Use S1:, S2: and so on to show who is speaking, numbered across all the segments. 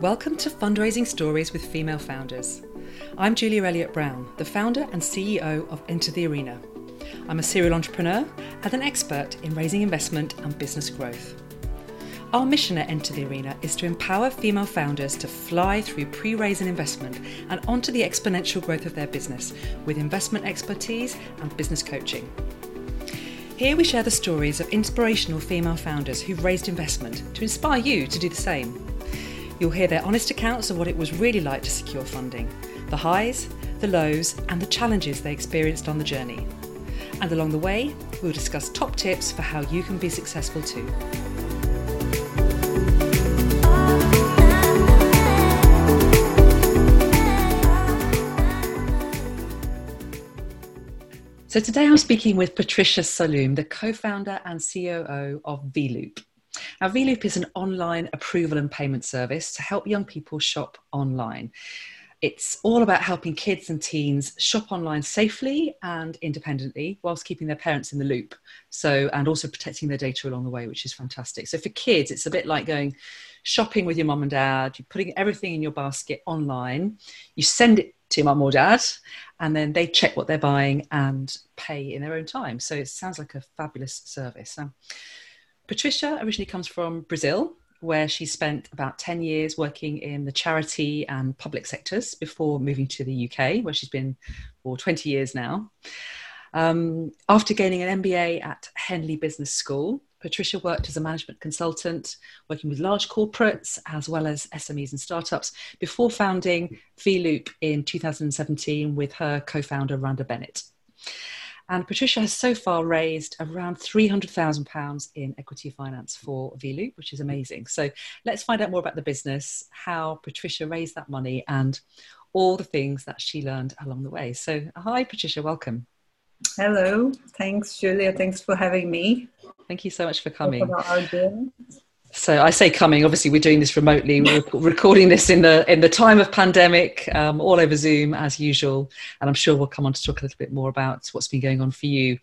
S1: Welcome to Fundraising Stories with Female Founders. I'm Julia Elliott Brown, the founder and CEO of Enter the Arena. I'm a serial entrepreneur and an expert in raising investment and business growth. Our mission at Enter the Arena is to empower female founders to fly through pre raise and investment and onto the exponential growth of their business with investment expertise and business coaching. Here we share the stories of inspirational female founders who've raised investment to inspire you to do the same. You'll hear their honest accounts of what it was really like to secure funding, the highs, the lows, and the challenges they experienced on the journey. And along the way, we'll discuss top tips for how you can be successful too. So today I'm speaking with Patricia Saloom, the co-founder and COO of VLoop. Now, VLoop is an online approval and payment service to help young people shop online. It's all about helping kids and teens shop online safely and independently whilst keeping their parents in the loop. So, and also protecting their data along the way, which is fantastic. So, for kids, it's a bit like going shopping with your mum and dad. You're putting everything in your basket online. You send it to mum or dad, and then they check what they're buying and pay in their own time. So, it sounds like a fabulous service. Now, Patricia originally comes from Brazil, where she spent about 10 years working in the charity and public sectors before moving to the UK, where she's been for 20 years now. Um, after gaining an MBA at Henley Business School, Patricia worked as a management consultant, working with large corporates as well as SMEs and startups, before founding VLoop in 2017 with her co founder, Rhonda Bennett. And Patricia has so far raised around £300,000 in equity finance for VLoop, which is amazing. So let's find out more about the business, how Patricia raised that money, and all the things that she learned along the way. So, hi, Patricia, welcome.
S2: Hello. Thanks, Julia. Thanks for having me.
S1: Thank you so much for coming. So I say coming. Obviously, we're doing this remotely. We're recording this in the in the time of pandemic, um, all over Zoom as usual. And I'm sure we'll come on to talk a little bit more about what's been going on for you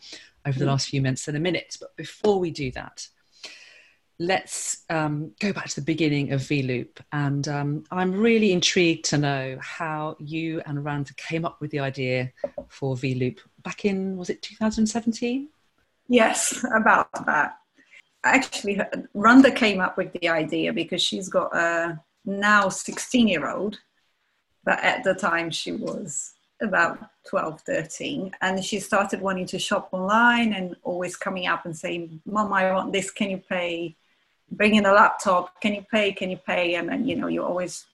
S1: over the last few months in a minute. But before we do that, let's um, go back to the beginning of VLoop. And um, I'm really intrigued to know how you and Rand came up with the idea for VLoop back in was it 2017?
S2: Yes, about that actually Rhonda came up with the idea because she's got a now 16 year old, but at the time she was about 12, 13. And she started wanting to shop online and always coming up and saying, Mom, I want this. Can you pay? Bring in a laptop. Can you pay? Can you pay? And then, you know, you're always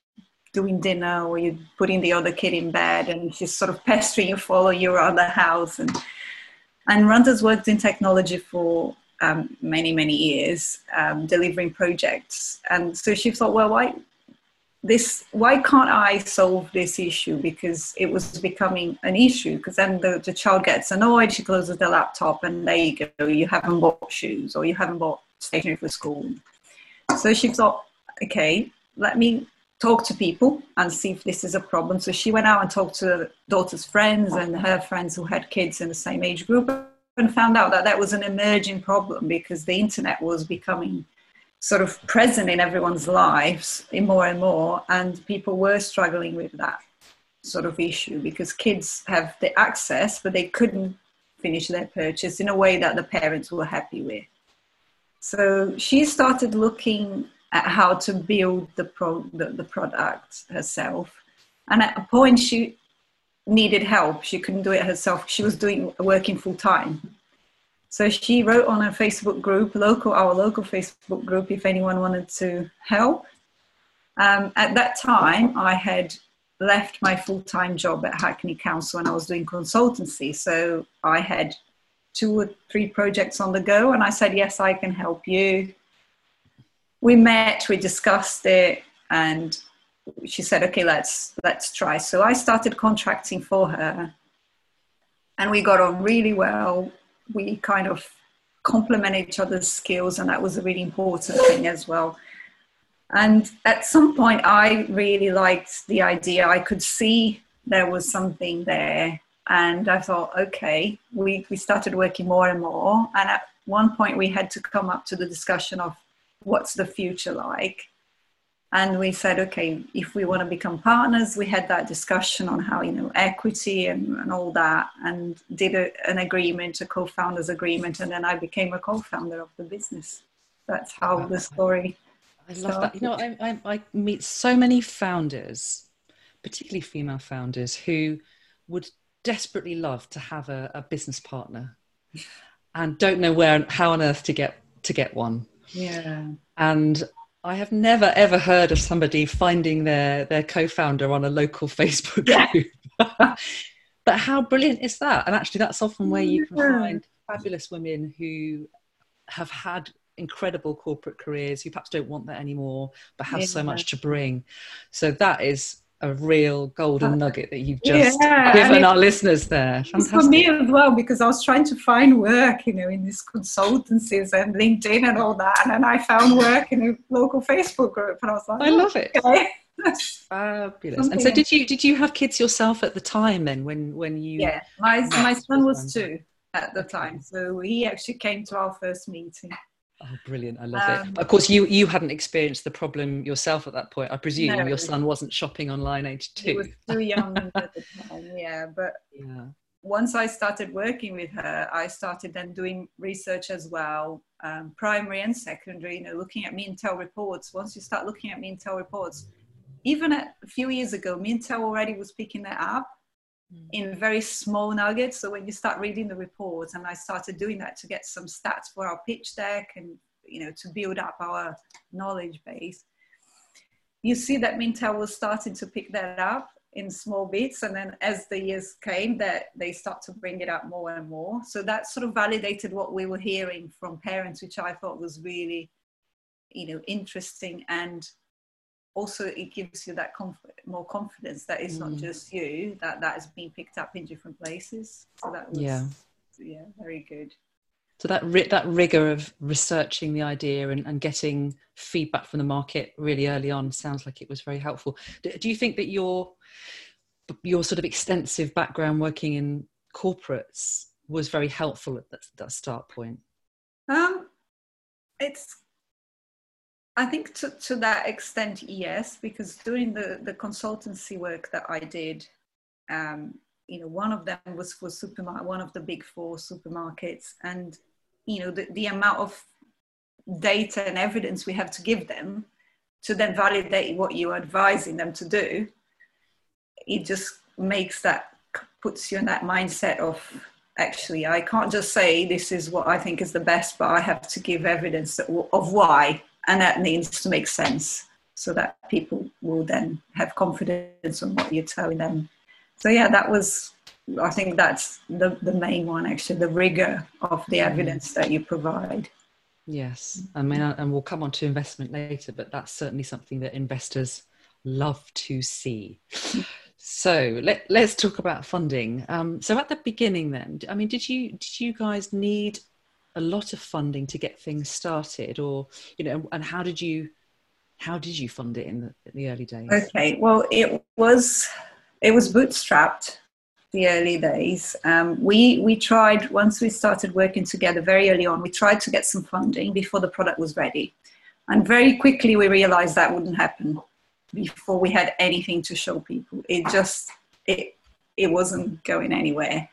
S2: doing dinner or you're putting the other kid in bed and she's sort of pestering you, follow you around the house. And, and Rhonda's worked in technology for um, many, many years um, delivering projects. And so she thought, well, why this? Why can't I solve this issue? Because it was becoming an issue. Because then the, the child gets annoyed. She closes the laptop, and there you go. You haven't bought shoes, or you haven't bought stationery for school. So she thought, okay, let me talk to people and see if this is a problem. So she went out and talked to daughter's friends and her friends who had kids in the same age group and found out that that was an emerging problem because the internet was becoming sort of present in everyone's lives in more and more, and people were struggling with that sort of issue because kids have the access, but they couldn't finish their purchase in a way that the parents were happy with. So she started looking at how to build the, pro- the, the product herself. And at a point, she needed help. She couldn't do it herself. She was doing working full time. So she wrote on a Facebook group, local our local Facebook group, if anyone wanted to help. Um, at that time, I had left my full time job at Hackney Council and I was doing consultancy. So I had two or three projects on the go, and I said, Yes, I can help you. We met, we discussed it, and she said, okay, let's let's try. So I started contracting for her, and we got on really well. We kind of complement each other's skills, and that was a really important thing as well. And at some point, I really liked the idea. I could see there was something there, and I thought, okay, we we started working more and more. And at one point, we had to come up to the discussion of what's the future like and we said okay if we want to become partners we had that discussion on how you know equity and, and all that and did a, an agreement a co-founders agreement and then i became a co-founder of the business. That's how the story
S1: i love started. that. You know I, I, I meet so many founders particularly female founders who would desperately love to have a, a business partner and don't know where how on earth to get to get one.
S2: Yeah.
S1: And I have never ever heard of somebody finding their their co-founder on a local Facebook group. but how brilliant is that? And actually, that's often where you can find fabulous women who have had incredible corporate careers who perhaps don't want that anymore, but have yeah. so much to bring. So that is a real golden uh, nugget that you've just yeah, given our listeners there.
S2: Fantastic. For me as well, because I was trying to find work, you know, in these consultancies and LinkedIn and all that, and then I found work in a local Facebook group, and I was like,
S1: I love it. Okay. Fabulous. And so, did you did you have kids yourself at the time? Then, when when you
S2: yeah, my my son was two at the time, so he actually came to our first meeting.
S1: Oh, brilliant! I love um, it. Of course, you you hadn't experienced the problem yourself at that point. I presume no, your son wasn't shopping online age two. He
S2: was too young at the time. Yeah, but yeah. Once I started working with her, I started then doing research as well, um, primary and secondary. You know, looking at Mintel reports. Once you start looking at Mintel reports, even a few years ago, Mintel already was picking that up Mm. in very small nuggets. So when you start reading the reports, and I started doing that to get some stats for our pitch deck and you know to build up our knowledge base, you see that Mintel was starting to pick that up in small bits, and then as the years came, that they start to bring it up more and more. So that sort of validated what we were hearing from parents, which I thought was really, you know, interesting and also it gives you that conf- more confidence that it's mm. not just you that that is being picked up in different places. So that was yeah. yeah very good.
S1: So that ri- that rigor of researching the idea and, and getting feedback from the market really early on sounds like it was very helpful. Do, do you think that your your sort of extensive background working in corporates was very helpful at that, that start point?
S2: Um it's I think to, to that extent, yes, because during the, the consultancy work that I did, um, you know, one of them was for supermarket, one of the big four supermarkets, and you know, the, the amount of data and evidence we have to give them to then validate what you're advising them to do, it just makes that puts you in that mindset of actually I can't just say this is what I think is the best, but I have to give evidence of why and that needs to make sense so that people will then have confidence on what you're telling them. So yeah that was i think that's the, the main one actually the rigor of the mm. evidence that you provide.
S1: Yes. I mean and we'll come on to investment later but that's certainly something that investors love to see. So let, let's talk about funding. Um, so at the beginning then i mean did you did you guys need a lot of funding to get things started or you know and how did you how did you fund it in the, in the early days?
S2: Okay well it was it was bootstrapped the early days. Um, we we tried once we started working together very early on we tried to get some funding before the product was ready. And very quickly we realized that wouldn't happen before we had anything to show people. It just it it wasn't going anywhere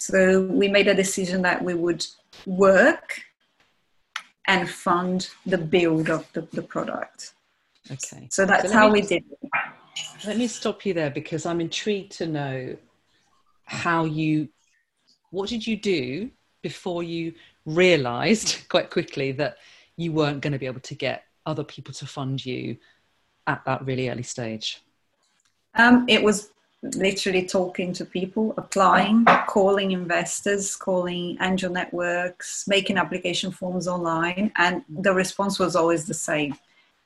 S2: so we made a decision that we would work and fund the build of the, the product.
S1: Okay.
S2: So that's so how me, we did it.
S1: Let me stop you there because I'm intrigued to know how you, what did you do before you realized quite quickly that you weren't going to be able to get other people to fund you at that really early stage?
S2: Um, it was literally talking to people, applying, calling investors, calling angel networks, making application forms online, and the response was always the same.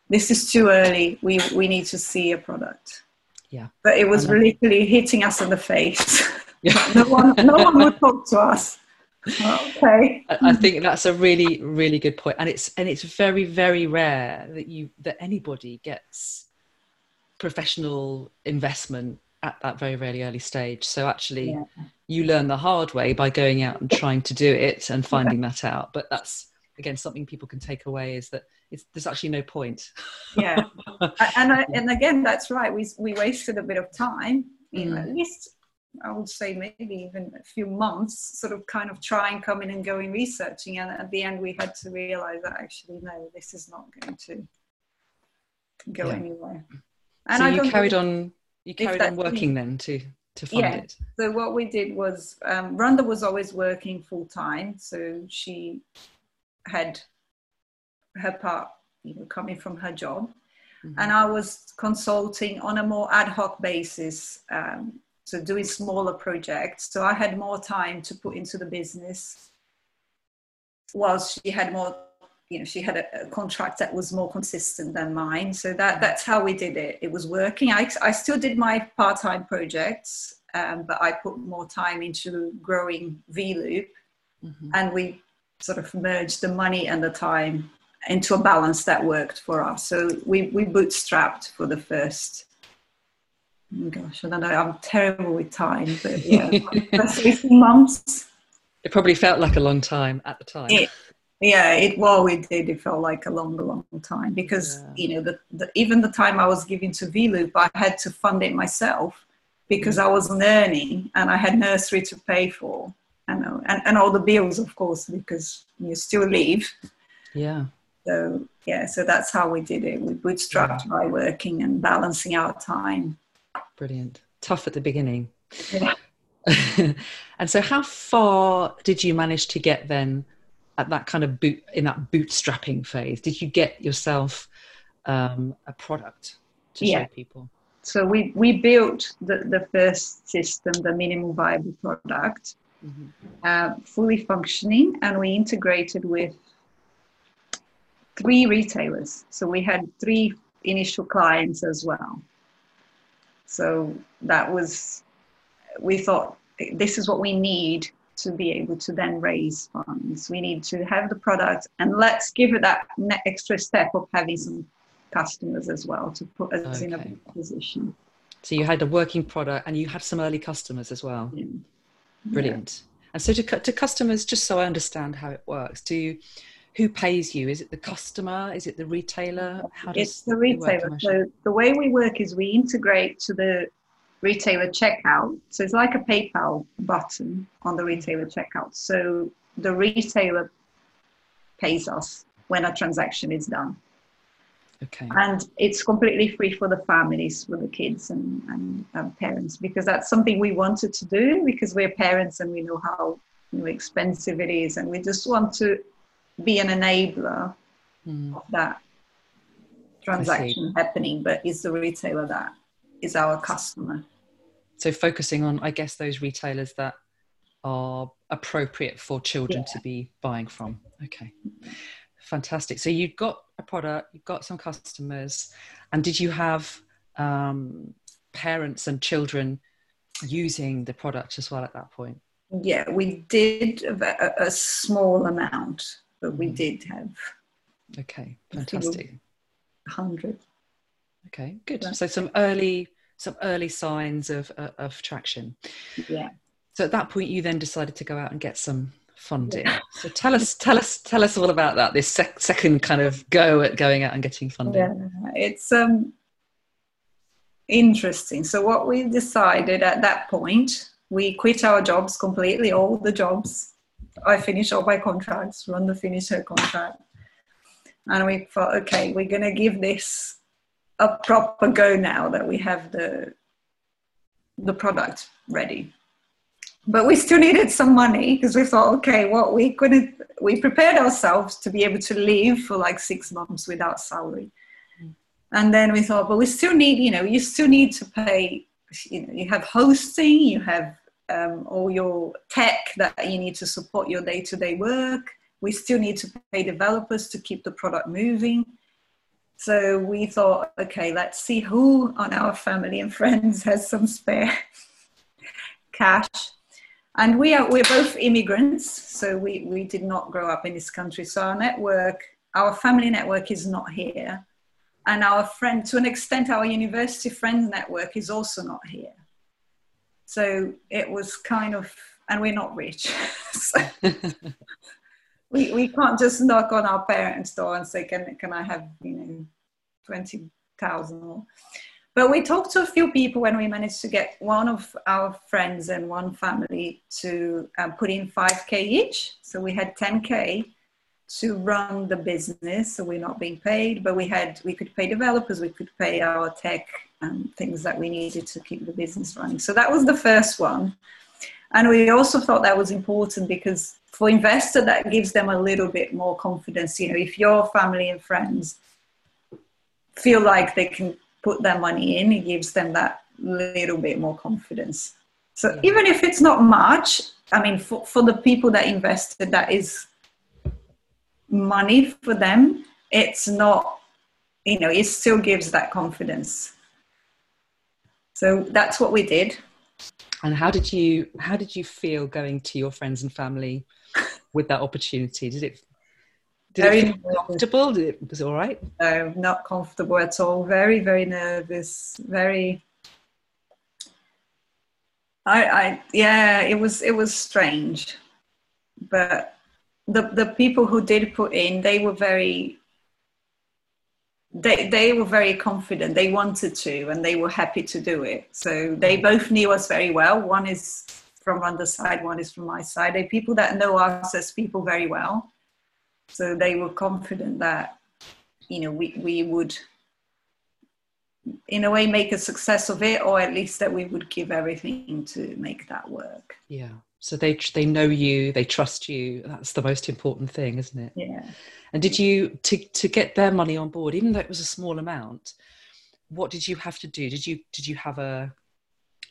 S2: This is too early. We we need to see a product.
S1: Yeah.
S2: But it was literally hitting us in the face. Yeah. no one no one would talk to us. Okay.
S1: I think that's a really, really good point. And it's and it's very, very rare that you that anybody gets professional investment at that very very early stage so actually yeah. you learn the hard way by going out and trying to do it and finding yeah. that out but that's again something people can take away is that it's, there's actually no point.
S2: yeah, and I, and again, that's right. We we wasted a bit of time. You know, at
S1: Mm.
S2: least I would say maybe even a few months, sort of kind of trying, coming and going, researching, and at the end we had to realize that actually no, this is not going to go
S1: Yeah.
S2: anywhere.
S1: so you carried on you carried on working then to to fund
S2: Yeah.
S1: it.
S2: So what we did was um, Rhonda was always working full time, so she had her part, you know, coming from her job,
S1: Mhm.
S2: and I was consulting on a more ad hoc basis, um, so doing smaller projects. So I had more time to put into the business, whilst she had more. You know, she had a, a contract that was more consistent than mine. So that that's how we did it. It was working. I, I still did my part time projects, um, but I put more time into growing VLoop,
S1: Mhm.
S2: and we sort of merged the money and the time into a balance that worked for us. So we, we bootstrapped for the first, oh gosh, I don't know, I'm terrible with time, but yeah, first 18 months.
S1: It probably felt like a long time at the time.
S2: It, yeah, it well, we did. It felt like a long, long time because
S1: Yeah.
S2: you know, the, the even the time I was giving to VLoop, I had to fund it myself because I wasn't earning and I had nursery to pay for, and and, and all the bills, of course, because you still leave.
S1: yeah.
S2: So yeah, so that's how we did it. We bootstrapped by working and balancing our time.
S1: Brilliant. Tough at the beginning.
S2: Yeah.
S1: and so how far did you manage to get then at that kind of boot in that bootstrapping phase? Did you get yourself um, a product to
S2: Yeah.
S1: show people?
S2: So we we built the, the first system, the minimum viable product,
S1: Mhm.
S2: uh, fully functioning, and we integrated with three retailers. So we had three initial clients as well. So that was, we thought this is what we need to be able to then raise funds. We need to have the product, and let's give it that extra step of having some customers as well to put us in a position.
S1: So you had a working product and you had some early customers as well.
S2: Yeah.
S1: Brilliant. And so to, to customers, just so I understand how it works, do you, who pays you? Is it the customer? Is it the retailer? How
S2: It's the retailer. So the way we work is we integrate to the retailer checkout. So it's like a PayPal button on the retailer checkout. So the retailer pays us when a transaction is done.
S1: Okay.
S2: And it's completely free for the families, for the kids and, and, and parents, because that's something we wanted to do because we're parents and we know how you know, expensive it is. And we just want to be an enabler
S1: Mm.
S2: of that transaction happening, but it's the retailer that is our customer.
S1: So focusing on, I guess, those retailers that are appropriate for children to be buying from. Okay. Fantastic. So you've got a product, you've got some customers, and did you have um, parents and children using the product as well at that point?
S2: Yeah, we did a, a small amount, but we
S1: Mhm.
S2: did have
S1: Okay, fantastic.
S2: 100.
S1: Okay, good. So some early some early signs of uh, of traction.
S2: Yeah.
S1: So at that point, you then decided to go out and get some funding. So tell us, tell us, tell us all about that. This sec- second kind of go at going out and getting funding.
S2: Yeah, it's um interesting. So what we decided at that point, we quit our jobs completely, all the jobs. I finished all my contracts, Rhonda finished her contract. And we thought, okay, we're gonna give this a proper go now that we have the the product ready. But we still needed some money because we thought, okay, what we couldn't we prepared ourselves to be able to live for like six months without salary. And then we thought, but we still need, you know, you still need to pay, you know, you have hosting, you have um, all your tech that you need to support your day to day work. We still need to pay developers to keep the product moving. So we thought, okay, let's see who on our family and friends has some spare cash. And we are we're both immigrants, so we, we did not grow up in this country. So our network, our family network is not here and our friend to an extent our university friends network is also not here so it was kind of and we're not rich so, we, we can't just knock on our parents' door and say, can, can I have, you know, 20,000 more? But we talked to a few people when we managed to get one of our friends and one family to um, put in 5K each. So we had 10K to run the business. So we're not being paid, but we had, we could pay developers, we could pay our tech and things that we needed to keep the business running. So that was the first one. And we also thought that was important because for investor, that gives them a little bit more confidence. You know, if your family and friends feel like they can put their money in, it gives them that little bit more confidence. So yeah. even if it's not much, I mean, for, for the people that invested, that is money for them. It's not, you know, it still gives that confidence. So that's what we did.
S1: And how did you how did you feel going to your friends and family with that opportunity? Did it did very it comfortable? Did it was it all right?
S2: No, not comfortable at all. Very, very nervous. Very. I, I, yeah, it was it was strange, but the the people who did put in, they were very. They they were very confident. They wanted to, and they were happy to do it. So they mm. both knew us very well. One is from Rhonda side, one is from my side. They're people that know us as people very well so they were confident that, you know, we, we would, in a way, make a success of it, or at least that we would give everything to make that work.
S1: Yeah. So they they know you, they trust you. That's the most important thing, isn't it?
S2: Yeah.
S1: And did you to to get their money on board, even though it was a small amount? What did you have to do? Did you did you have a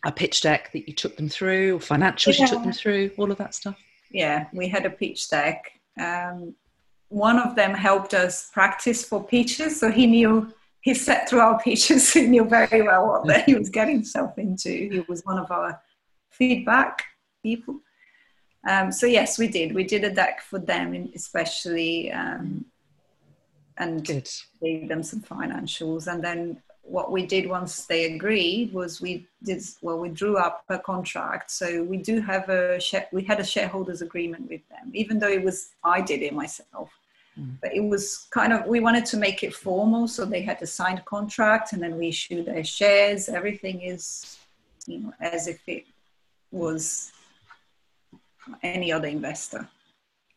S1: a pitch deck that you took them through, or financials yeah. you took them through, all of that stuff?
S2: Yeah, we had a pitch deck. Um, one of them helped us practice for pitches. So he knew, he sat through our pitches, he knew very well what that he was getting himself into. He was one of our feedback people. Um, so yes, we did. We did a deck for them, especially, um, and Good. gave them some financials. And then what we did once they agreed was we did well. We drew up a contract. So we do have a we had a shareholders agreement with them, even though it was I did it myself. Mm. But it was kind of, we wanted to make it formal. So they had to sign a signed contract and then we issued their shares. Everything is, you know, as if it was any other investor.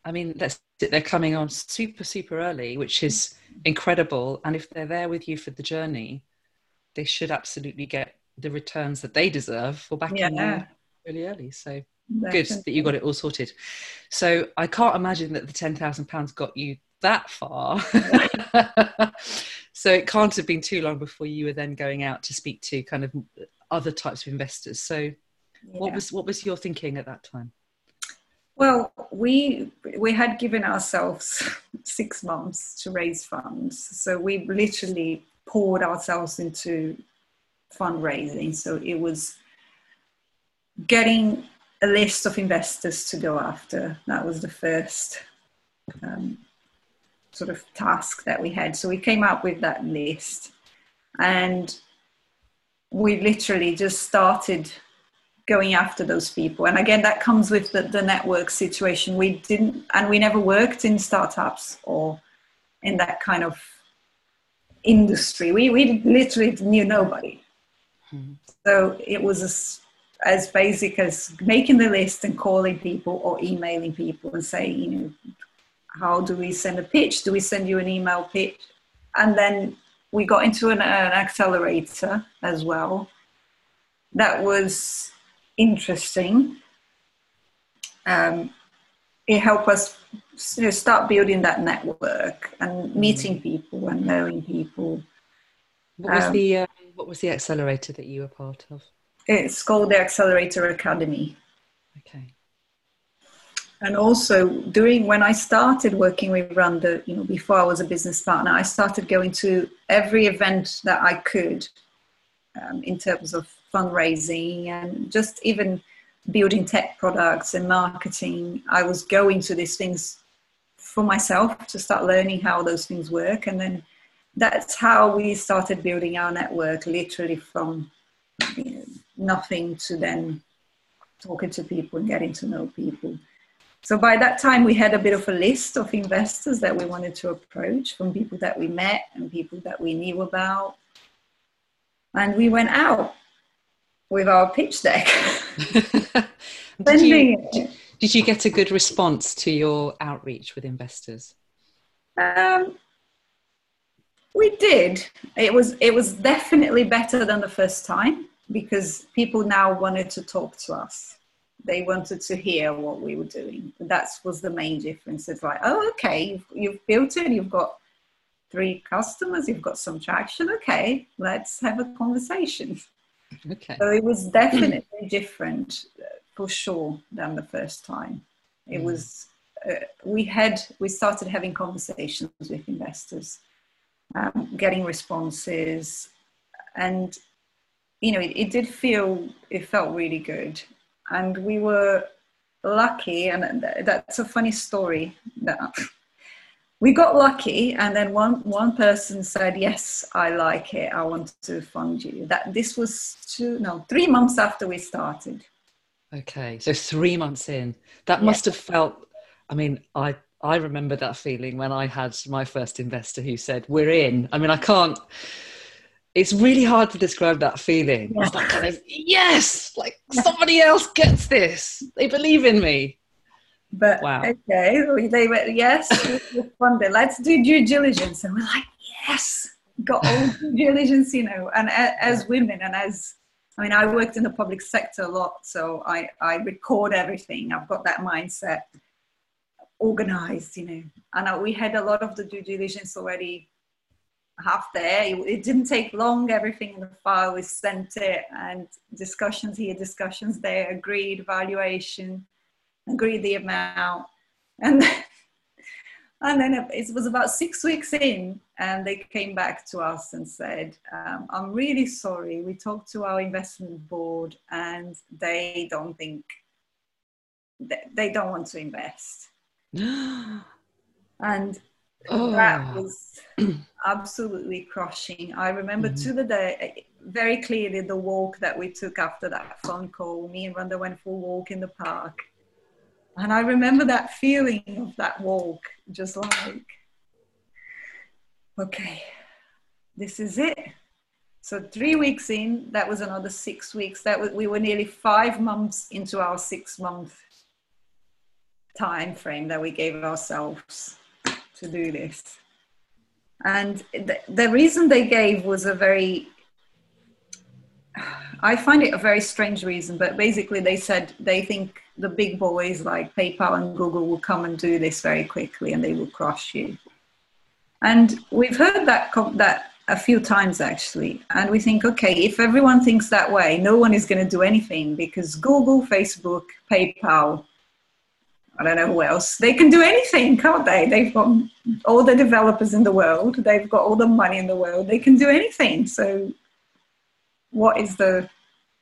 S1: I mean, that's they're coming on super, super early, which is incredible. And if they're there with you for the journey, they should absolutely get the returns that they deserve for backing yeah. you really early. So Definitely. good that you got it all sorted. So I can't imagine that the ten thousand pounds got you that far. so it can't have been too long before you were then going out to speak to kind of other types of investors. So yeah. what was what was your thinking at that time?
S2: Well, we we had given ourselves six months to raise funds, so we literally poured ourselves into fundraising. So it was getting a list of investors to go after. That was the first um, sort of task that we had. So we came up with that list and we literally just started going after those people. And again, that comes with the, the network situation. We didn't, and we never worked in startups or in that kind of industry. We, we literally knew nobody. Mm-hmm. So it was as, as basic as making the list and calling people or emailing people and saying, you know, how do we send a pitch? Do we send you an email pitch? And then we got into an, an accelerator as well. That was interesting. Um, it helped us you know, start building that network and meeting people and knowing people.
S1: What was um, the uh, what was the accelerator that you were part of?
S2: It's called the Accelerator Academy.
S1: Okay
S2: and also during when I started working with Rhonda, you know, before I was a business partner, I started going to every event that I could um, in terms of fundraising and just even building tech products and marketing. I was going to these things for myself to start learning how those things work, and then that's how we started building our network, literally from you know, nothing to then talking to people and getting to know people So by that time, we had a bit of a list of investors that we wanted to approach from people that we met and people that we knew about. And we went out with our pitch deck.
S1: did, you, did, did, you, get a good response to your outreach with investors?
S2: Um, we did. It was it was definitely better than the first time because people now wanted to talk to us they wanted to hear what we were doing. That was the main difference. It's like, oh, okay, you've, you've built it, you've got three customers, you've got some traction. Okay, let's have a conversation. Okay. So it was definitely different uh, for sure than the first time. It mm. was, uh, we had, we started having conversations with investors, um, getting responses, and you know, it, it, did feel, it felt really good and we were lucky and that's a funny story that we got lucky and then one one person said yes i like it i want to fund you that this was two no three months after we started
S1: okay so three months in that must have felt i mean i i remember that feeling when i had my first investor who said we're in i mean i can't it's really hard to describe that feeling. Yeah. It's like kind of yes, like somebody else gets this. They believe in me.
S2: But wow. okay, they went yes, responded. Let's do due diligence, and we're like yes, got all due diligence, you know. And as women, and as I mean, I worked in the public sector a lot, so I I record everything. I've got that mindset organized, you know. And uh, we had a lot of the due diligence already half there. It, didn't take long. Everything in the file was sent it, and discussions here, discussions there. Agreed valuation, agreed the amount, and and then it was about six weeks in, and they came back to us and said, um, "I'm really sorry. We talked to our investment board, and they don't think they don't want to invest." and oh. that was absolutely crushing. I remember mm-hmm. to the day very clearly the walk that we took after that phone call. Me and Rhonda went for a walk in the park. And I remember that feeling of that walk, just like, okay, this is it. So three weeks in, that was another six weeks. That was, we were nearly five months into our six month time frame that we gave ourselves to do this. And the, the reason they gave was a very, I find it a very strange reason, but basically they said they think the big boys like PayPal and Google will come and do this very quickly and they will crush you. And we've heard that, that a few times actually. And we think, okay, if everyone thinks that way, no one is going to do anything because Google, Facebook, PayPal, I don't know who else. They can do anything, can't they? They've got all the developers in the world. They've got all the money in the world. They can do anything. So, what is the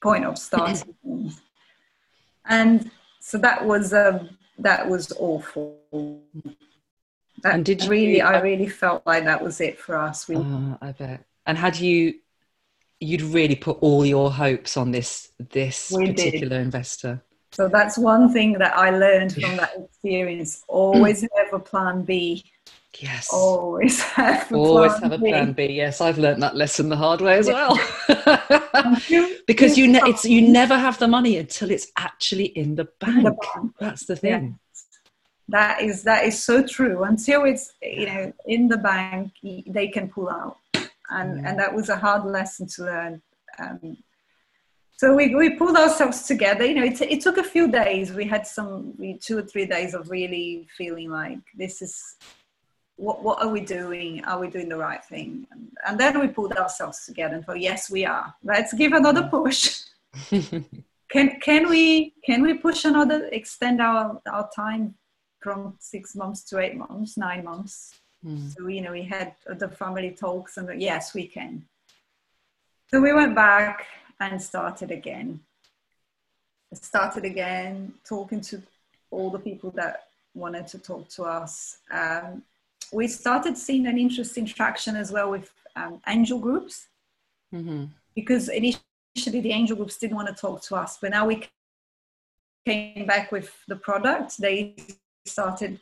S2: point of starting? and so that was um, that was awful. That and did you, really? I really felt like that was it for us.
S1: We, uh, I bet. And had you? You'd really put all your hopes on this this particular did. investor.
S2: So that's one thing that I learned from that experience. Always have a plan B.
S1: Yes.
S2: Always have a
S1: Always plan have a plan B. Yes, I've learned that lesson the hard way as well. because you ne- it's you never have the money until it's actually in the bank. The bank. That's the thing.
S2: That is that is so true. Until it's you know in the bank, they can pull out, and mm. and that was a hard lesson to learn. Um, so we, we pulled ourselves together you know it, it took a few days we had some we, two or three days of really feeling like this is what, what are we doing? Are we doing the right thing? And, and then we pulled ourselves together and thought yes we are. Let's give another push. Can can we can we push another extend our our time from six months to eight months nine months? Mm. so you know we had the family talks and yes we can. So we went back and started again. Started again, talking to all the people that wanted to talk to us. Um, we started seeing an interesting traction as well with um, angel groups mm-hmm. because initially the angel groups didn't want to talk to us, but now we came back with the product, they started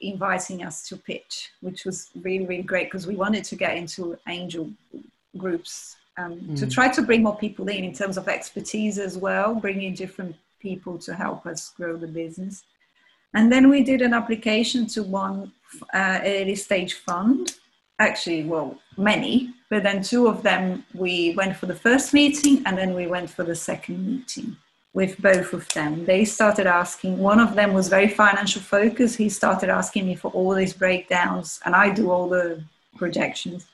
S2: inviting us to pitch, which was really, really great because we wanted to get into angel groups um, mm. to try to bring more people in in terms of expertise as well, bringing different people to help us grow the business. And then we did an application to one uh, early stage fund. Actually, well, many, but then two of them we went for the first meeting and then we went for the second meeting with both of them. They started asking, one of them was very financial focused. He started asking me for all these breakdowns, and I do all the projections.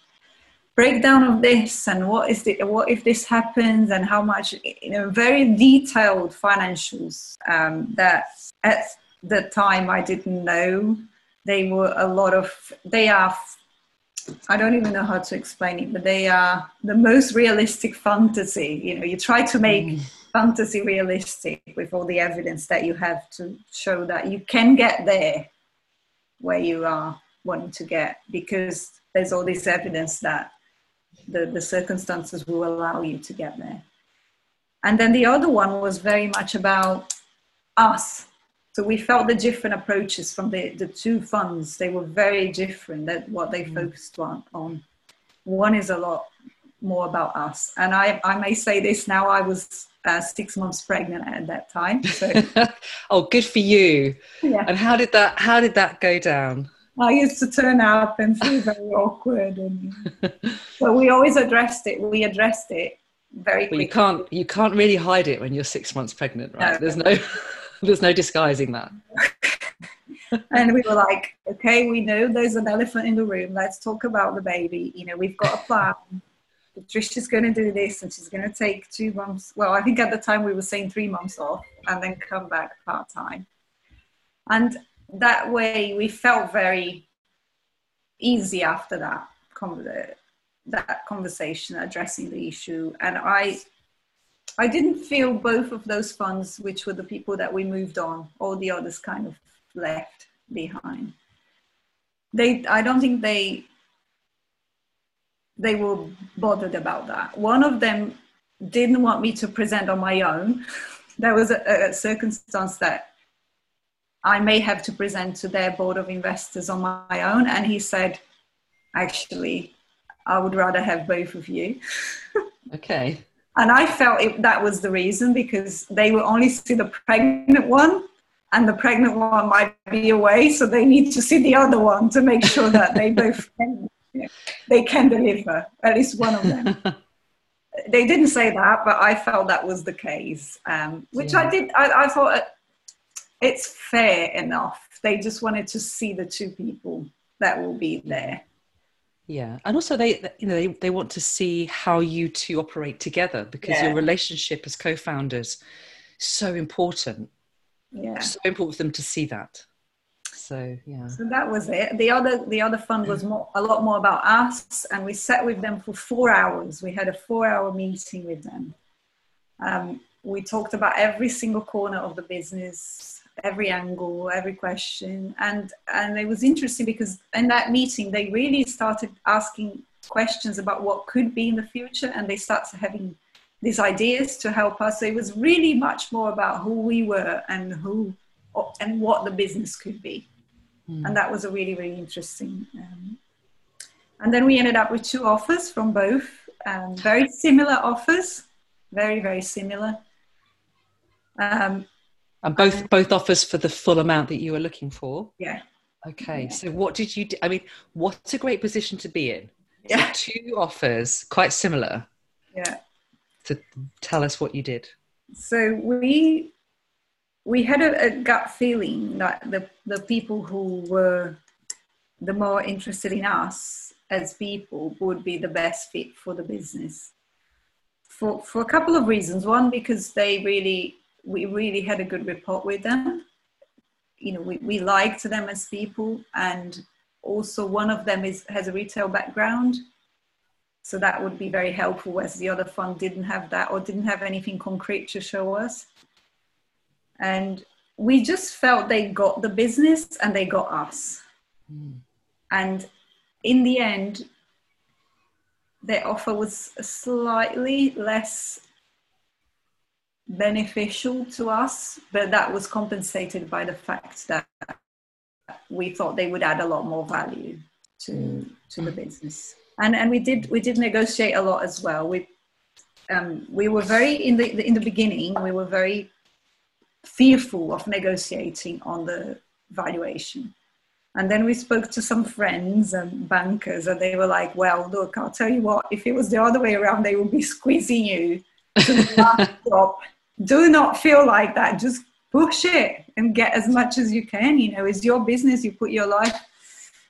S2: Breakdown of this and what is the what if this happens and how much you know very detailed financials um, that at the time I didn't know they were a lot of they are I don't even know how to explain it, but they are the most realistic fantasy. You know, you try to make mm. fantasy realistic with all the evidence that you have to show that you can get there where you are wanting to get because there's all this evidence that the, the circumstances will allow you to get there. And then the other one was very much about us so we felt the different approaches from the, the two funds. They were very different that what they mm. focused on, on. One is a lot more about us. And I, I may say this now, I was uh, six months pregnant at that time. So.
S1: oh, good for you. Yeah. And how did that, how did that go down?
S2: I used to turn up and feel very awkward. And so we always addressed it. We addressed it very
S1: well, you can't, you can't really hide it when you're six months pregnant, right? No. There's no... There's no disguising that.
S2: and we were like, okay, we know there's an elephant in the room. Let's talk about the baby. You know, we've got a plan. Patricia's going to do this and she's going to take two months. Well, I think at the time we were saying three months off and then come back part time. And that way we felt very easy after that, that conversation, addressing the issue. And I I didn't feel both of those funds, which were the people that we moved on, all the others kind of left behind. They, I don't think they, they were bothered about that. One of them didn't want me to present on my own. there was a, a circumstance that I may have to present to their board of investors on my own, and he said, actually, I would rather have both of you.
S1: okay.
S2: And I felt it, that was the reason because they will only see the pregnant one and the pregnant one might be away. So they need to see the other one to make sure that they both can, you know, they can deliver, at least one of them. they didn't say that, but I felt that was the case, um, which yeah. I did. I, I thought it's fair enough. They just wanted to see the two people that will be there
S1: yeah and also they you know they, they want to see how you two operate together because yeah. your relationship as co-founders is so important. Yeah. So important for them to see that. So yeah.
S2: So that was it. The other the other fund was more a lot more about us and we sat with them for four hours. We had a four hour meeting with them. Um, we talked about every single corner of the business every angle, every question. And, and it was interesting because in that meeting, they really started asking questions about what could be in the future and they started having these ideas to help us. So it was really much more about who we were and who and what the business could be. Mm. And that was a really, really interesting. Um, and then we ended up with two offers from both, um, very similar offers, very, very similar. Um,
S1: and both both offers for the full amount that you were looking for.
S2: Yeah.
S1: Okay.
S2: Yeah.
S1: So what did you do? I mean, what a great position to be in. Yeah. So two offers, quite similar.
S2: Yeah.
S1: To tell us what you did.
S2: So we we had a, a gut feeling that the the people who were the more interested in us as people would be the best fit for the business. For for a couple of reasons. One, because they really we really had a good rapport with them. You know, we, we liked them as people, and also one of them is has a retail background, so that would be very helpful. As the other fund didn't have that or didn't have anything concrete to show us, and we just felt they got the business and they got us, mm. and in the end, their offer was slightly less beneficial to us, but that was compensated by the fact that we thought they would add a lot more value to to the business. And and we did we did negotiate a lot as well. We um, we were very in the in the beginning we were very fearful of negotiating on the valuation. And then we spoke to some friends and bankers, and they were like, Well, look, I'll tell you what, if it was the other way around, they would be squeezing you to the last drop. Do not feel like that. Just push it and get as much as you can. You know, it's your business. You put your life,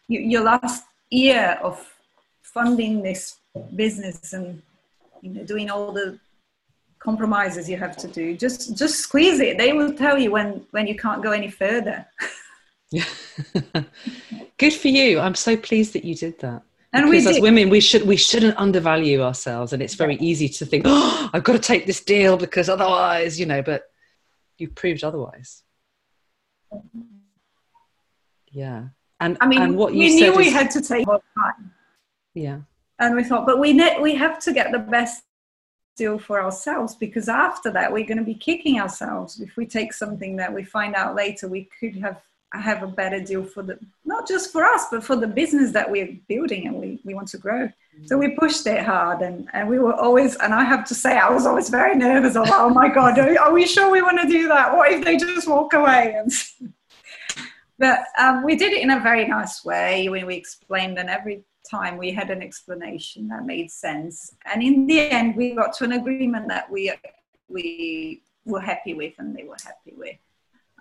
S2: your last year of funding this business and you know doing all the compromises you have to do just just squeeze it they will tell you when when you can't go any further
S1: yeah good for you i'm so pleased that you did that and because we as women we should we shouldn't undervalue ourselves and it's very easy to think oh i've got to take this deal because otherwise you know but you proved otherwise. Yeah. And
S2: i mean
S1: and
S2: what you we knew we had to take more time.
S1: Yeah.
S2: And we thought but we ne- we have to get the best deal for ourselves because after that we're going to be kicking ourselves if we take something that we find out later we could have have a better deal for the not just for us but for the business that we're building and we, we want to grow. So we pushed it hard and, and we were always and i have to say i was always very nervous of oh my god are, are we sure we want to do that? What if they just walk away? And but um, we did it in a very nice way when we explained and every time we had an explanation that made sense. And in the end we got to an agreement that we we were happy with and they were happy with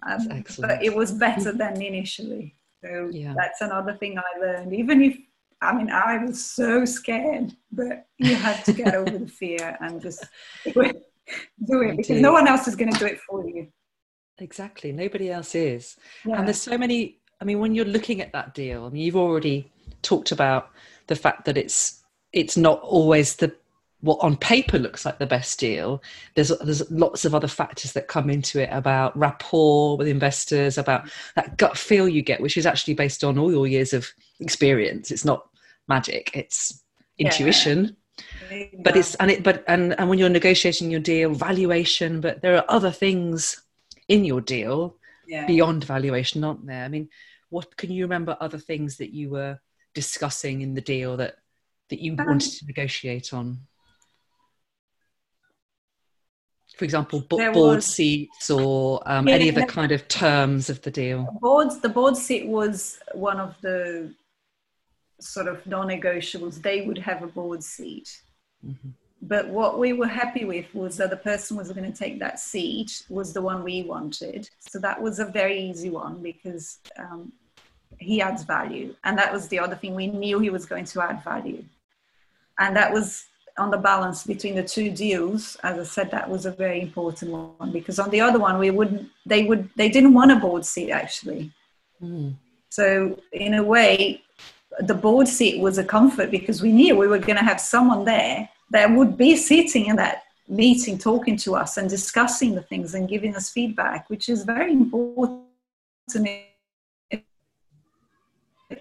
S2: um, but it was better than initially. So yeah. that's another thing i learned. Even if i mean i was so scared but you had to get over the fear and just do it, do it because no one else is going to do it for you.
S1: Exactly. Nobody else is. Yeah. and there's so many i mean when you're looking at that deal i mean you've already talked about the fact that it's it's not always the what on paper looks like the best deal there's there's lots of other factors that come into it about rapport with investors about that gut feel you get which is actually based on all your years of experience it's not magic it's intuition yeah. but it's and it but and and when you're negotiating your deal valuation but there are other things in your deal yeah. beyond valuation aren't there i mean what can you remember other things that you were discussing in the deal that that you um, wanted to negotiate on? For example, board was, seats or um, yeah, any of the kind of terms of the deal.
S2: Boards. The board seat was one of the sort of non-negotiables. They would have a board seat. Mm-hmm. But what we were happy with was that the person was going to take that seat was the one we wanted. So that was a very easy one because um, he adds value. And that was the other thing. We knew he was going to add value. And that was on the balance between the two deals. As I said, that was a very important one because on the other one, we wouldn't, they would, they didn't want a board seat actually. Mm. So in a way, the board seat was a comfort because we knew we were going to have someone there that would be sitting in that meeting talking to us and discussing the things and giving us feedback, which is very important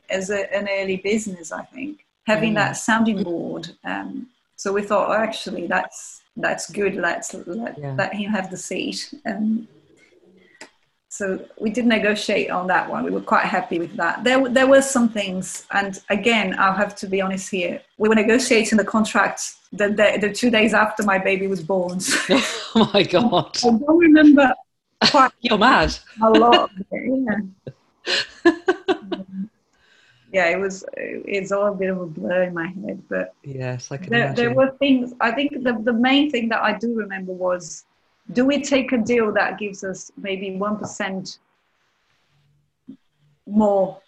S2: as a, an early business, I think, having mm. that sounding board. Um, so we thought, oh, actually, that's that's good. Let's let, yeah. let him have the seat. And so we did negotiate on that one. We were quite happy with that. There, there were some things, and again, I'll have to be honest here. We were negotiating the contract the, the, the two days after my baby was born. So
S1: oh my god!
S2: I don't remember. Quite
S1: You're mad.
S2: A lot. It, yeah. Yeah, it was. It's all a bit of a blur in my head, but
S1: yes, I can
S2: there, there were things. I think the the main thing that I do remember was, do we take a deal that gives us maybe one percent more,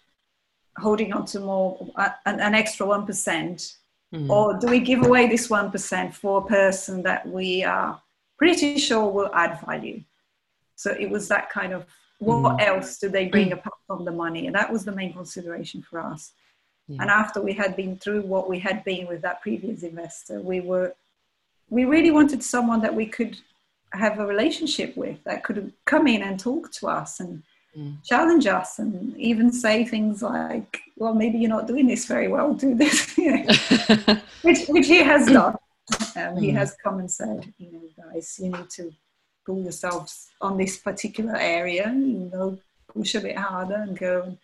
S2: holding on to more uh, an, an extra one percent, mm. or do we give away this one percent for a person that we are pretty sure will add value? So it was that kind of what mm. else do they bring apart from the money? And that was the main consideration for us. Yeah. And after we had been through what we had been with that previous investor, we were we really wanted someone that we could have a relationship with that could come in and talk to us and mm. challenge us and even say things like, well, maybe you're not doing this very well, do this, which, which he has done. Um, mm. He has come and said, you know, guys, you need to pull yourselves on this particular area, you know, push a bit harder and go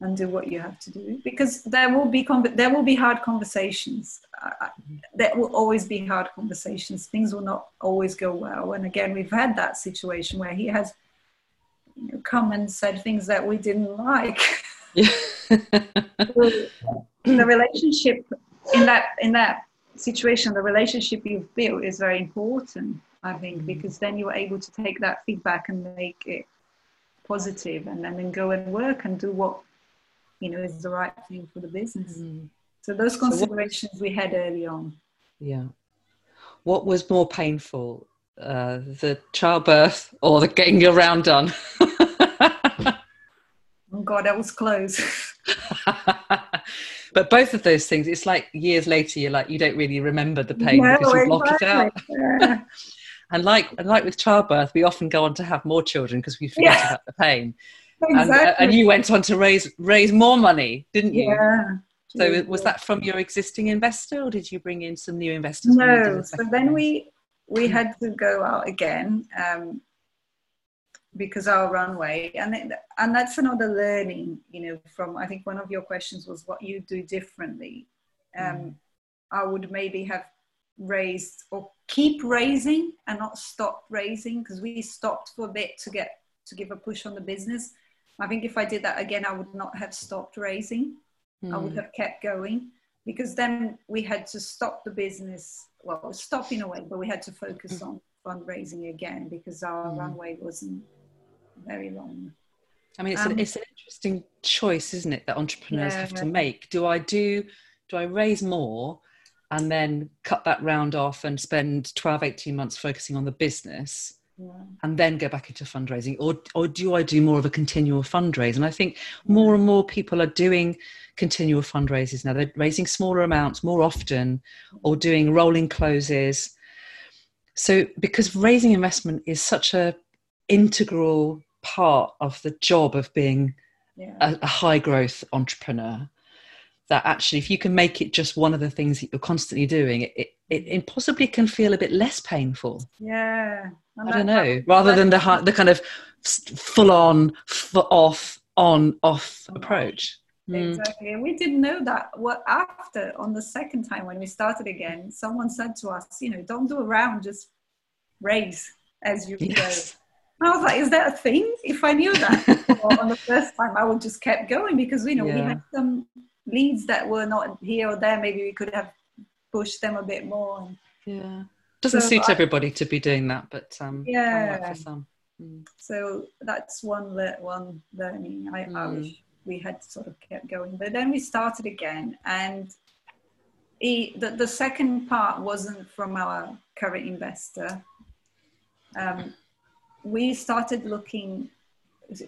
S2: and do what you have to do. Because there will be there will be hard conversations. Uh, there will always be hard conversations. Things will not always go well. And again we've had that situation where he has you know, come and said things that we didn't like. Yeah. the relationship in that in that situation the relationship you've built is very important i think mm-hmm. because then you're able to take that feedback and make it positive and then then go and work and do what you know is the right thing for the business mm. so those considerations so what, we had early on
S1: yeah what was more painful uh, the childbirth or the getting your round done
S2: oh god that was close
S1: but both of those things it's like years later you're like you don't really remember the pain no, because you block exactly. it out. and like and like with childbirth we often go on to have more children because we forget yeah. about the pain Exactly. And, uh, and, you went on to raise raise more money, didn't you?
S2: Yeah.
S1: So was that from your existing investor, or did you bring in some new investors?
S2: No. So then we we had to go out again um, because our runway, and it, and that's another learning. You know, from I think one of your questions was what you do differently. Um, mm. I would maybe have raised or keep raising and not stop raising because we stopped for a bit to get to give a push on the business I think if I did that again, I would not have stopped raising. Mm. I would hmm. have kept going because then we had to stop the business. Well, stop in a way, but we had to focus on fundraising again because our mm. runway wasn't very long.
S1: I mean, it's, um, an, it's an interesting choice, isn't it, that entrepreneurs yeah, have to make? Do I do, do I raise more and then cut that round off and spend 12, 18 months focusing on the business? yeah. and then go back into fundraising or or do i do more of a continual fundraise and i think more and more people are doing continual fundraisers now they're raising smaller amounts more often or doing rolling closes so because raising investment is such a integral part of the job of being yeah. a, a high growth entrepreneur that actually if you can make it just one of the things that you're constantly doing it, it, it possibly can feel a bit less painful
S2: yeah
S1: I don't know, rather than the the kind of full on, off, on, off approach.
S2: Hmm. Exactly, and we didn't know that. What after on the second time when we started again, someone said to us, you know, don't do a round, just raise as you yes. go. And I was like, is that a thing? If I knew that on the first time, I would just kept going because you know yeah. we had some leads that were not here or there. Maybe we could have pushed them a bit more.
S1: yeah doesn't so suit I, everybody to be doing that, but um,
S2: yeah, for some. Mm. So that's one le- one learning. I, mm. I wish we had sort of kept going, but then we started again, and he, the the second part wasn't from our current investor. Um, we started looking.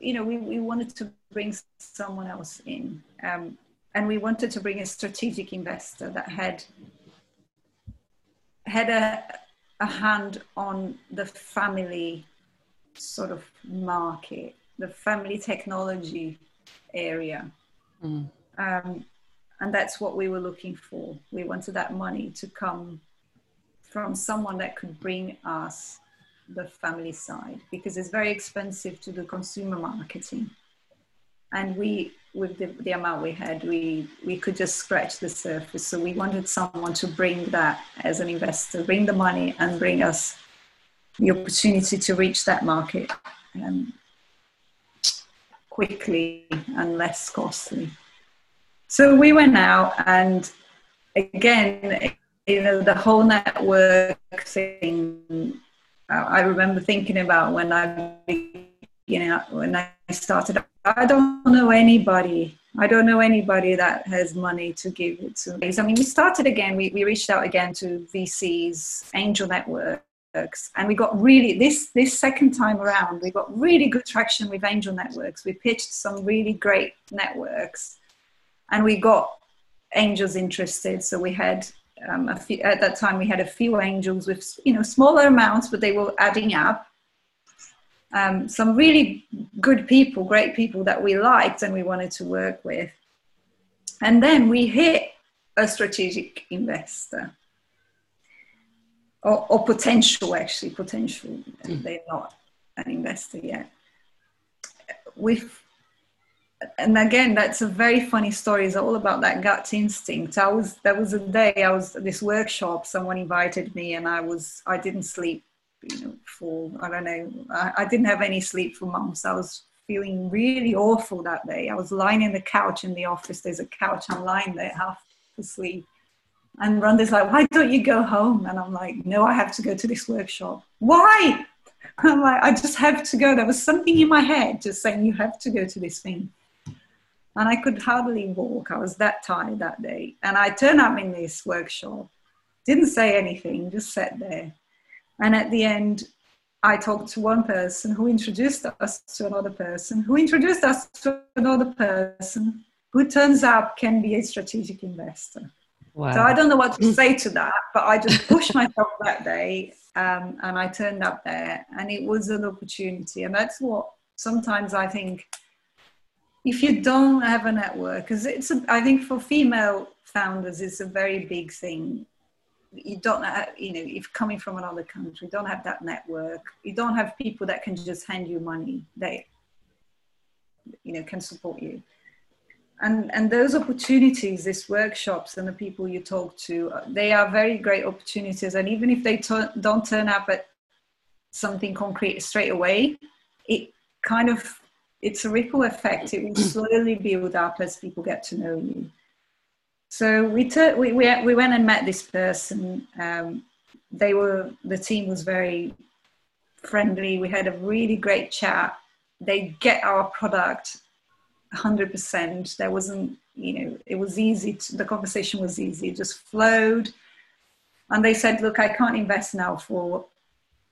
S2: You know, we, we wanted to bring someone else in, um, and we wanted to bring a strategic investor that had had a, a hand on the family sort of market, the family technology area. Mm. Um, and that's what we were looking for. We wanted that money to come from someone that could bring us the family side because it's very expensive to do consumer marketing. And we with the, the amount we had, we, we could just scratch the surface. So we wanted someone to bring that as an investor, bring the money and bring us the opportunity to reach that market um, quickly and less costly. So we went out and again, you know, the whole network thing, I remember thinking about when I, you know, when I started I don't know anybody. I don't know anybody that has money to give it to. I mean, we started again. We, we reached out again to VCs, angel networks, and we got really this this second time around. We got really good traction with angel networks. We pitched some really great networks, and we got angels interested. So we had um, few, at that time we had a few angels with you know smaller amounts, but they were adding up um, some really good people, great people that we liked and we wanted to work with. And then we hit a strategic investor. or, or potential actually potential. Mm. They're not an investor yet. With and again, that's a very funny story. It's all about that gut instinct. I was there was a day I was at this workshop. Someone invited me, and I was I didn't sleep, you know, for I don't know. I, I didn't have any sleep for months. I was feeling really awful that day. I was lying in the couch in the office. There's a couch. I'm lying there half asleep. And Rhonda's like, why don't you go home? And I'm like, no, I have to go to this workshop. Why? I'm like, I just have to go. There was something in my head just saying, you have to go to this thing. And I could hardly walk. I was that tired that day. And I turned up in this workshop, didn't say anything, just sat there. And at the end, I talked to one person who introduced us to another person, who introduced us to another person, who turns out can be a strategic investor. Wow. So I don't know what to say to that, but I just pushed myself that day um, and I turned up there and it was an opportunity. And that's what sometimes I think if you don't have a network, because it's, a, I think for female founders, it's a very big thing you don't have, you know, if coming from another country, you don't have that network. You don't have people that can just hand you money. They, you know, can support you. And and those opportunities, these workshops, and the people you talk to, uh, they are very great opportunities. And even if they don't turn up at something concrete straight away, it kind of it's a ripple effect. It will slowly build up as people get to know you. So we, t- we, we, we went and met this person. Um, they were, the team was very friendly. We had a really great chat. They get our product 100%. There wasn't, you know, it was easy. To, the conversation was easy. It just flowed. And they said, look, I can't invest now for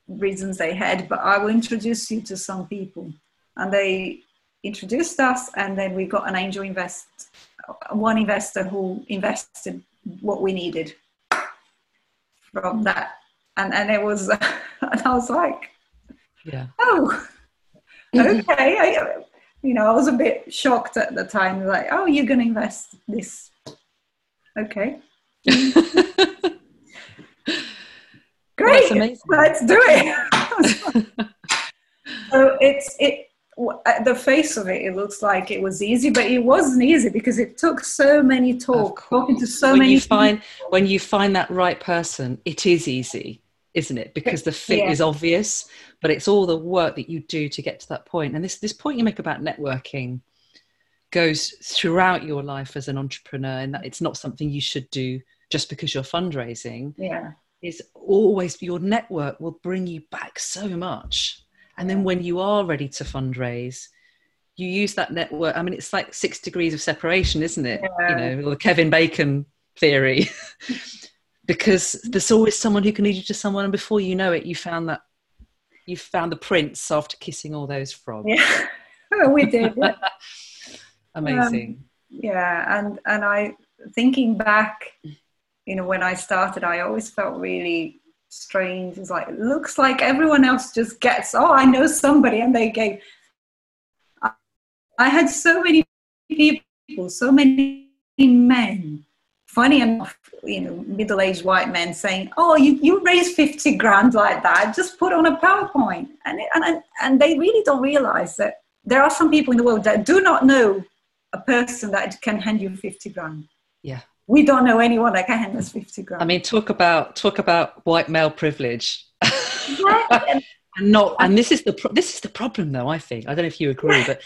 S2: reasons they had, but I will introduce you to some people. And they introduced us, and then we got an angel invest one investor who invested what we needed from that. And, and it was, and I was like,
S1: yeah.
S2: oh, okay. I, you know, I was a bit shocked at the time, like, oh, you're going to invest this. Okay. Great. Let's do it. so it's, it, at the face of it, it looks like it was easy, but it wasn't easy because it took so many talk, talking to so
S1: when
S2: many.
S1: You find when you find that right person, it is easy, isn't it? Because the fit yeah. is obvious, but it's all the work that you do to get to that point. And this this point you make about networking goes throughout your life as an entrepreneur, and that it's not something you should do just because you're fundraising.
S2: Yeah,
S1: is always your network will bring you back so much and then when you are ready to fundraise, you use that network. I mean, it's like six degrees of separation, isn't it? Yeah. You know, the Kevin Bacon theory. because there's always someone who can lead you to someone, and before you know it, you found that you found the prince after kissing all those frogs.
S2: Yeah, we did.
S1: Amazing. Um,
S2: yeah, and and I thinking back, you know, when I started, I always felt really strange. It's like, it looks like everyone else just gets, oh, I know somebody, and they gave. I had so many people, so many men, funny enough, you know, middle aged white men saying, oh, you, you raised 50 grand like that, just put on a PowerPoint. And, and, and they really don't realize that there are some people in the world that do not know a person that can hand you 50 grand.
S1: Yeah
S2: we don't know anyone that can hand us 50 grand.
S1: I mean, talk about talk about white male privilege. and not, and this is the pro- this is the problem, though. I think I don't know if you agree, but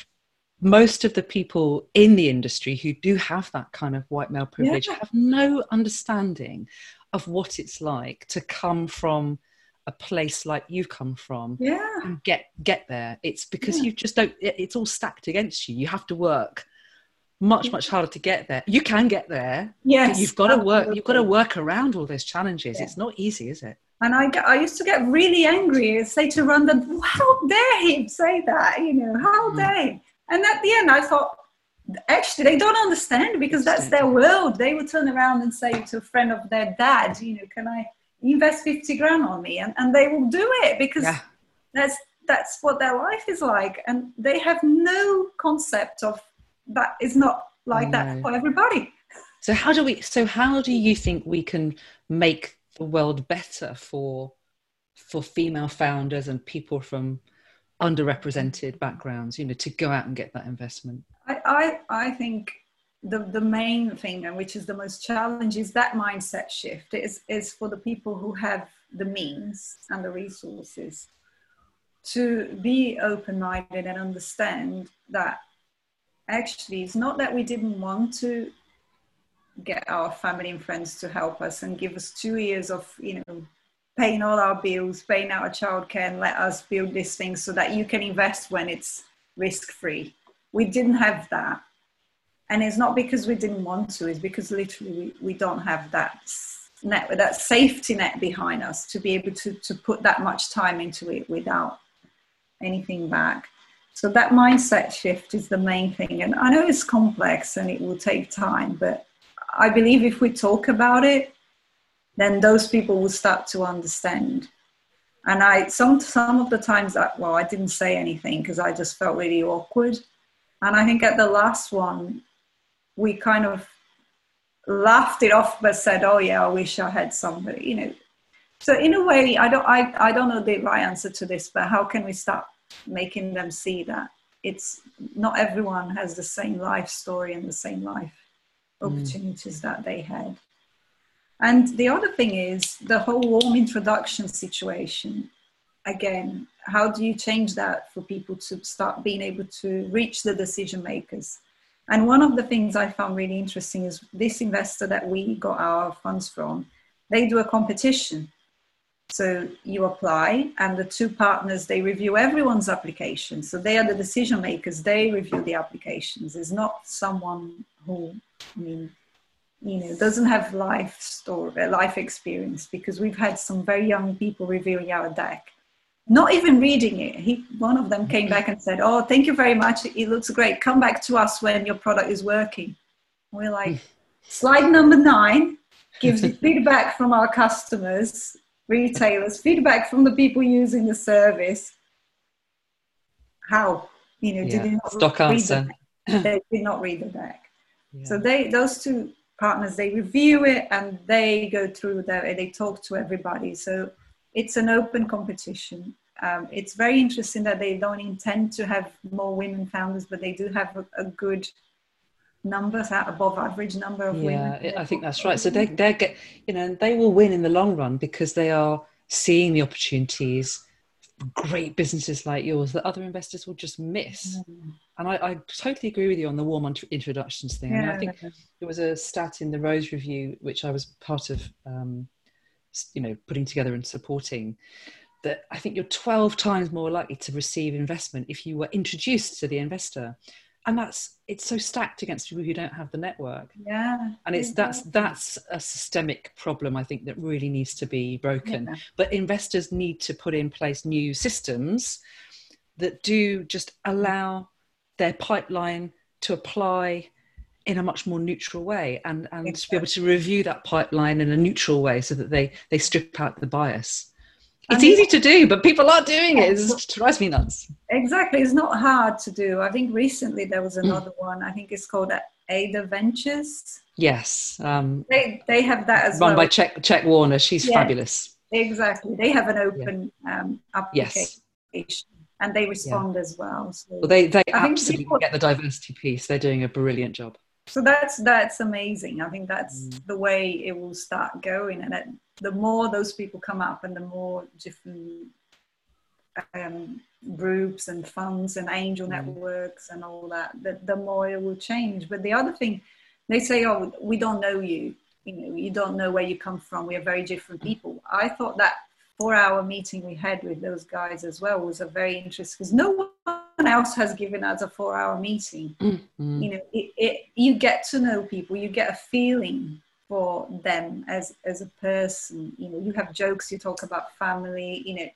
S1: most of the people in the industry who do have that kind of white male privilege yeah. have no understanding of what it's like to come from a place like you've come from
S2: yeah.
S1: and get get there it's because yeah. you just don't it's all stacked against you you have to work much much harder to get there you can get there
S2: yes
S1: you've got to work you've got to work around all those challenges yeah. it's not easy is it
S2: and I, I used to get really angry and say to Rhonda, how dare he say that? You know, how mm. dare? And at the end, I thought, actually, they don't understand because that's their world. They would turn around and say to a friend of their dad, you know, can I invest 50 grand on me? And, and they will do it because yeah. that's, that's what their life is like. And they have no concept of that is not like that for everybody.
S1: So how do we? So how do you think we can make the world better for for female founders and people from underrepresented backgrounds you know to go out and get that investment
S2: i i, I think the, the main thing and which is the most challenge is that mindset shift is is for the people who have the means and the resources to be open-minded and understand that actually it's not that we didn't want to get our family and friends to help us and give us two years of you know paying all our bills paying our childcare and let us build this thing so that you can invest when it's risk free we didn't have that. And it's not because we didn't want to it's because literally we, we don't have that net that safety net behind us to be able to to put that much time into it without anything back so that mindset shift is the main thing and i know it's complex and it will take time but I believe if we talk about it, then those people will start to understand. And I some some of the times that well, I didn't say anything because I just felt really awkward. And I think at the last one, we kind of laughed it off, but said, "Oh yeah, I wish I had somebody," you know. So in a way, I don't I, I don't know the right answer to this, but how can we start making them see that it's not everyone has the same life story and the same life opportunities mm. that they had. And the other thing is the whole warm introduction situation. Again, how do you change that for people to start being able to reach the decision makers? And one of the things I found really interesting is this investor that we got our funds from, they do a competition. So you apply, and the two partners they review everyone's application. So they are the decision makers. They review the applications. It's not someone who I mean, you know, doesn't have life story, uh, life experience, because we've had some very young people reviewing our deck, not even reading it. He, one of them came back and said, "Oh, thank you very much. It looks great. Come back to us when your product is working." We're like, hmm. slide number nine gives feedback from our customers, retailers, feedback from the people using the service. How? You know, yeah. did they not
S1: Stock answer.
S2: The they did not read the deck. So they those two partners they review it and they go through that they talk to everybody. So it's an open competition. Um, it's very interesting that they don't intend to have more women founders, but they do have a, a good numbers out above average number of
S1: yeah,
S2: women.
S1: Yeah, I think that's right. So they they get you know they will win in the long run because they are seeing the opportunities great businesses like yours that other investors will just miss. Mm. And I, I, totally agree with you on the warm introductions thing. Yeah. I, mean, I think there was a stat in the Rose Review, which I was part of, um, you know, putting together and supporting, that I think you're 12 times more likely to receive investment if you were introduced to the investor and that's it's so stacked against people who don't have the network
S2: yeah
S1: and it's that's that's a systemic problem i think that really needs to be broken yeah. but investors need to put in place new systems that do just allow their pipeline to apply in a much more neutral way and and exactly. to be able to review that pipeline in a neutral way so that they they strip out the bias it's easy to do, but people aren't doing it. It drives me nuts.
S2: Exactly. It's not hard to do. I think recently there was another one. I think it's called Ada Ventures.
S1: Yes. Um,
S2: they, they have that as well.
S1: run
S2: well.
S1: by Check, Check Warner. She's fabulous.
S2: Exactly. They have an open yeah. um, application. Yes. And they respond as well. So
S1: well, they they absolutely people, get the diversity piece. They're doing a brilliant job
S2: so that's that's amazing. I think that's mm. the way it will start going and the more those people come up and the more different um, groups and funds and angel mm. networks and all that the, the more it will change. But the other thing they say oh we don't know you. You know you don't know where you come from. We are very different people. I thought that four hour meeting we had with those guys as well was a very interesting because no one else has given us a four hour meeting mm-hmm. you know it, it, you get to know people you get a feeling for them as as a person you know you have jokes you talk about family you know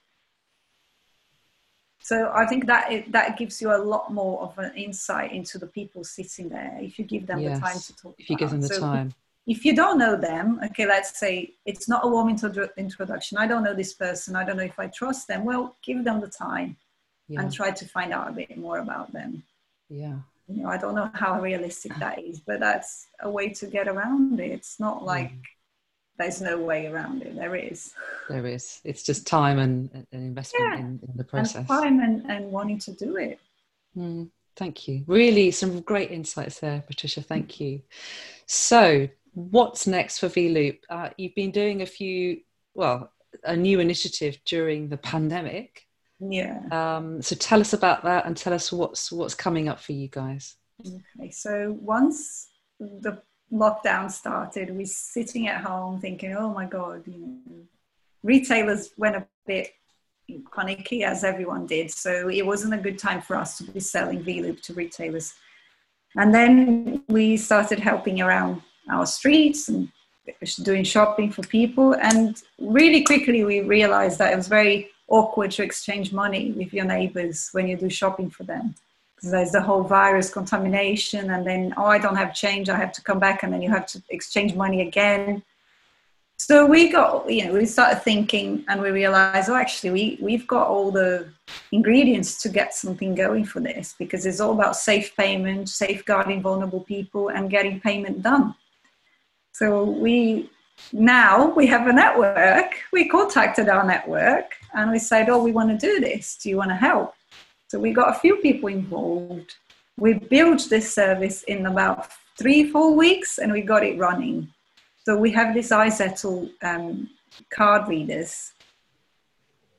S2: so i think that it, that gives you a lot more of an insight into the people sitting there if you give them yes. the time to talk
S1: if you give them the so time
S2: if you don't know them, okay, let's say it's not a warm intro- introduction. I don't know this person. I don't know if I trust them. Well, give them the time yeah. and try to find out a bit more about them.
S1: Yeah.
S2: You know, I don't know how realistic that is, but that's a way to get around it. It's not like, there's no way around it. There is.
S1: There is. It's just time and, and investment yeah. in, in, the process.
S2: And time and, and wanting to do it.
S1: Mm, thank you. Really, some great insights there, Patricia. Thank you. So, what's next for VLoop? Uh, you've been doing a few, well, a new initiative during the pandemic.
S2: Yeah.
S1: Um, so tell us about that and tell us what's what's coming up for you guys.
S2: Okay. So once the lockdown started, we're sitting at home thinking, "Oh my God!" You know, retailers went a bit panicky as everyone did. So it wasn't a good time for us to be selling VLoop to retailers. And then we started helping around our streets and doing shopping for people. And really quickly, we realized that it was very awkward to exchange money with your neighbors when you do shopping for them. Because there's the whole virus contamination, and then, oh, I don't have change, I have to come back, and then you have to exchange money again. So we got, you know, we started thinking and we realized, oh, actually, we, we've got all the ingredients to get something going for this because it's all about safe payment, safeguarding vulnerable people, and getting payment done. So we now we have a network. We contacted our network and we said, "Oh, we want to do this. Do you want to help?" So we got a few people involved. We built this service in about three, four weeks, and we got it running. So we have this iZettle um, card readers,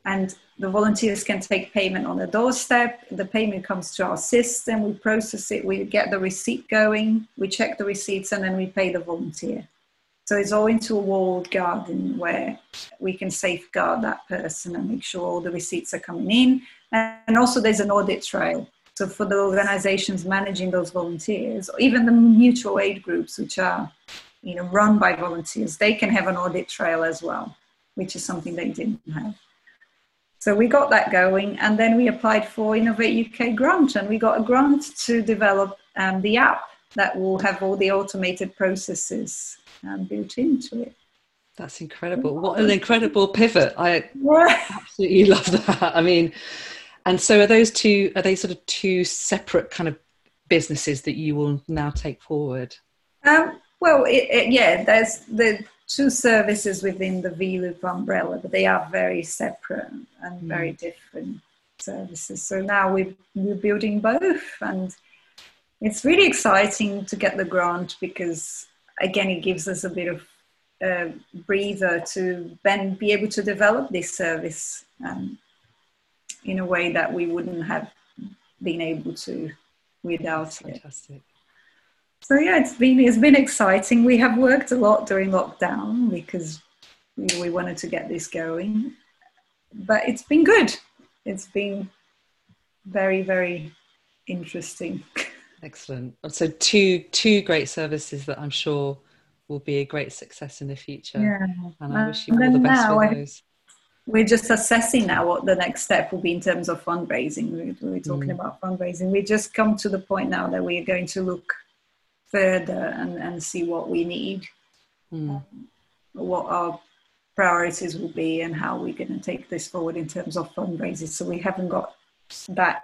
S2: and the volunteers can take payment on the doorstep. The payment comes to our system. We process it. We get the receipt going. We check the receipts, and then we pay the volunteer. So it's all into a walled garden where we can safeguard that person and make sure all the receipts are coming in. And also there's an audit trail. So for the organizations managing those volunteers, or even the mutual aid groups, which are you know run by volunteers, they can have an audit trail as well, which is something they didn't have. So we got that going, and then we applied for Innovate UK grant, and we got a grant to develop um, the app that will have all the automated processes built into it.
S1: That's incredible. What an incredible pivot. I absolutely love that. I mean, and so are those two, are they sort of two separate kind of businesses that you will now take forward?
S2: Um, well, it, it, yeah, there's the two services within the VLoop umbrella, but they are very separate and mm. very different services. So now we're, we're building both and it's really exciting to get the grant because again, it gives us a bit of uh, breather to then be able to develop this service um, in a way that we wouldn't have been able to without That's it. Fantastic. So yeah, it's been it's been exciting. We have worked a lot during lockdown because we, we wanted to get this going, but it's been good. It's been very very interesting.
S1: Excellent. So two two great services that I'm sure will be a great success in the future.
S2: Yeah.
S1: And I wish you all the best with those.
S2: We're just assessing now what the next step will be in terms of fundraising. We're, we're talking mm. about fundraising. We just come to the point now that we're going to look further and, and see what we need, mm. um, what our priorities will be, and how we're going to take this forward in terms of fundraising. So we haven't got that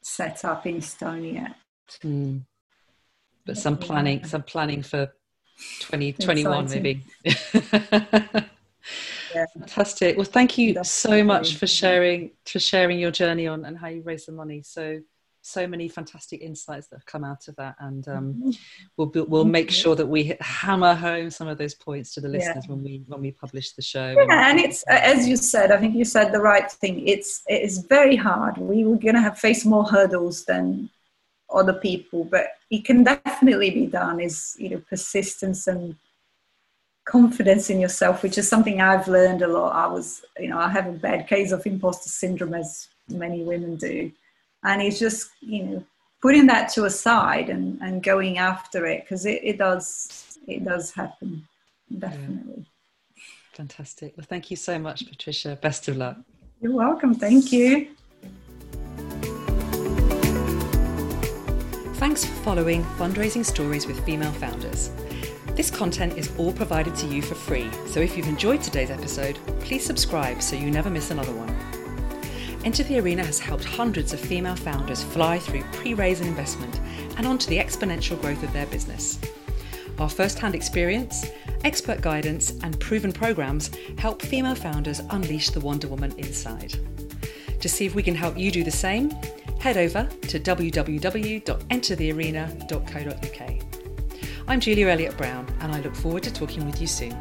S2: set up in stone yet.
S1: Mm. But some planning, some planning for 2021 maybe. yeah. Fantastic. Well, thank you so much for sharing for sharing your journey on and how you raise the money. So so many fantastic insights that have come out of that, and um, mm-hmm. we'll we'll make sure that we hammer home some of those points to the listeners yeah. when we when we publish the show.
S2: Yeah, and it's as you said. I think you said the right thing. It's it is very hard. We were going to have face more hurdles than other people, but it can definitely be done. Is you know persistence and confidence in yourself, which is something I've learned a lot. I was you know I have a bad case of imposter syndrome, as many women do, and it's just you know putting that to a side and, and going after it because it, it does it does happen definitely. Yeah.
S1: Fantastic. Well, thank you so much, Patricia. Best of luck.
S2: You're welcome. Thank you.
S1: Thanks for following Fundraising Stories with Female Founders. This content is all provided to you for free, so if you've enjoyed today's episode, please subscribe so you never miss another one. Enter the Arena has helped hundreds of female founders fly through pre raise and investment and onto the exponential growth of their business. Our first hand experience, Expert guidance and proven programs help female founders unleash the Wonder Woman inside. To see if we can help you do the same, head over to www.enterthearena.co.uk. I'm Julia Elliott Brown, and I look forward to talking with you soon.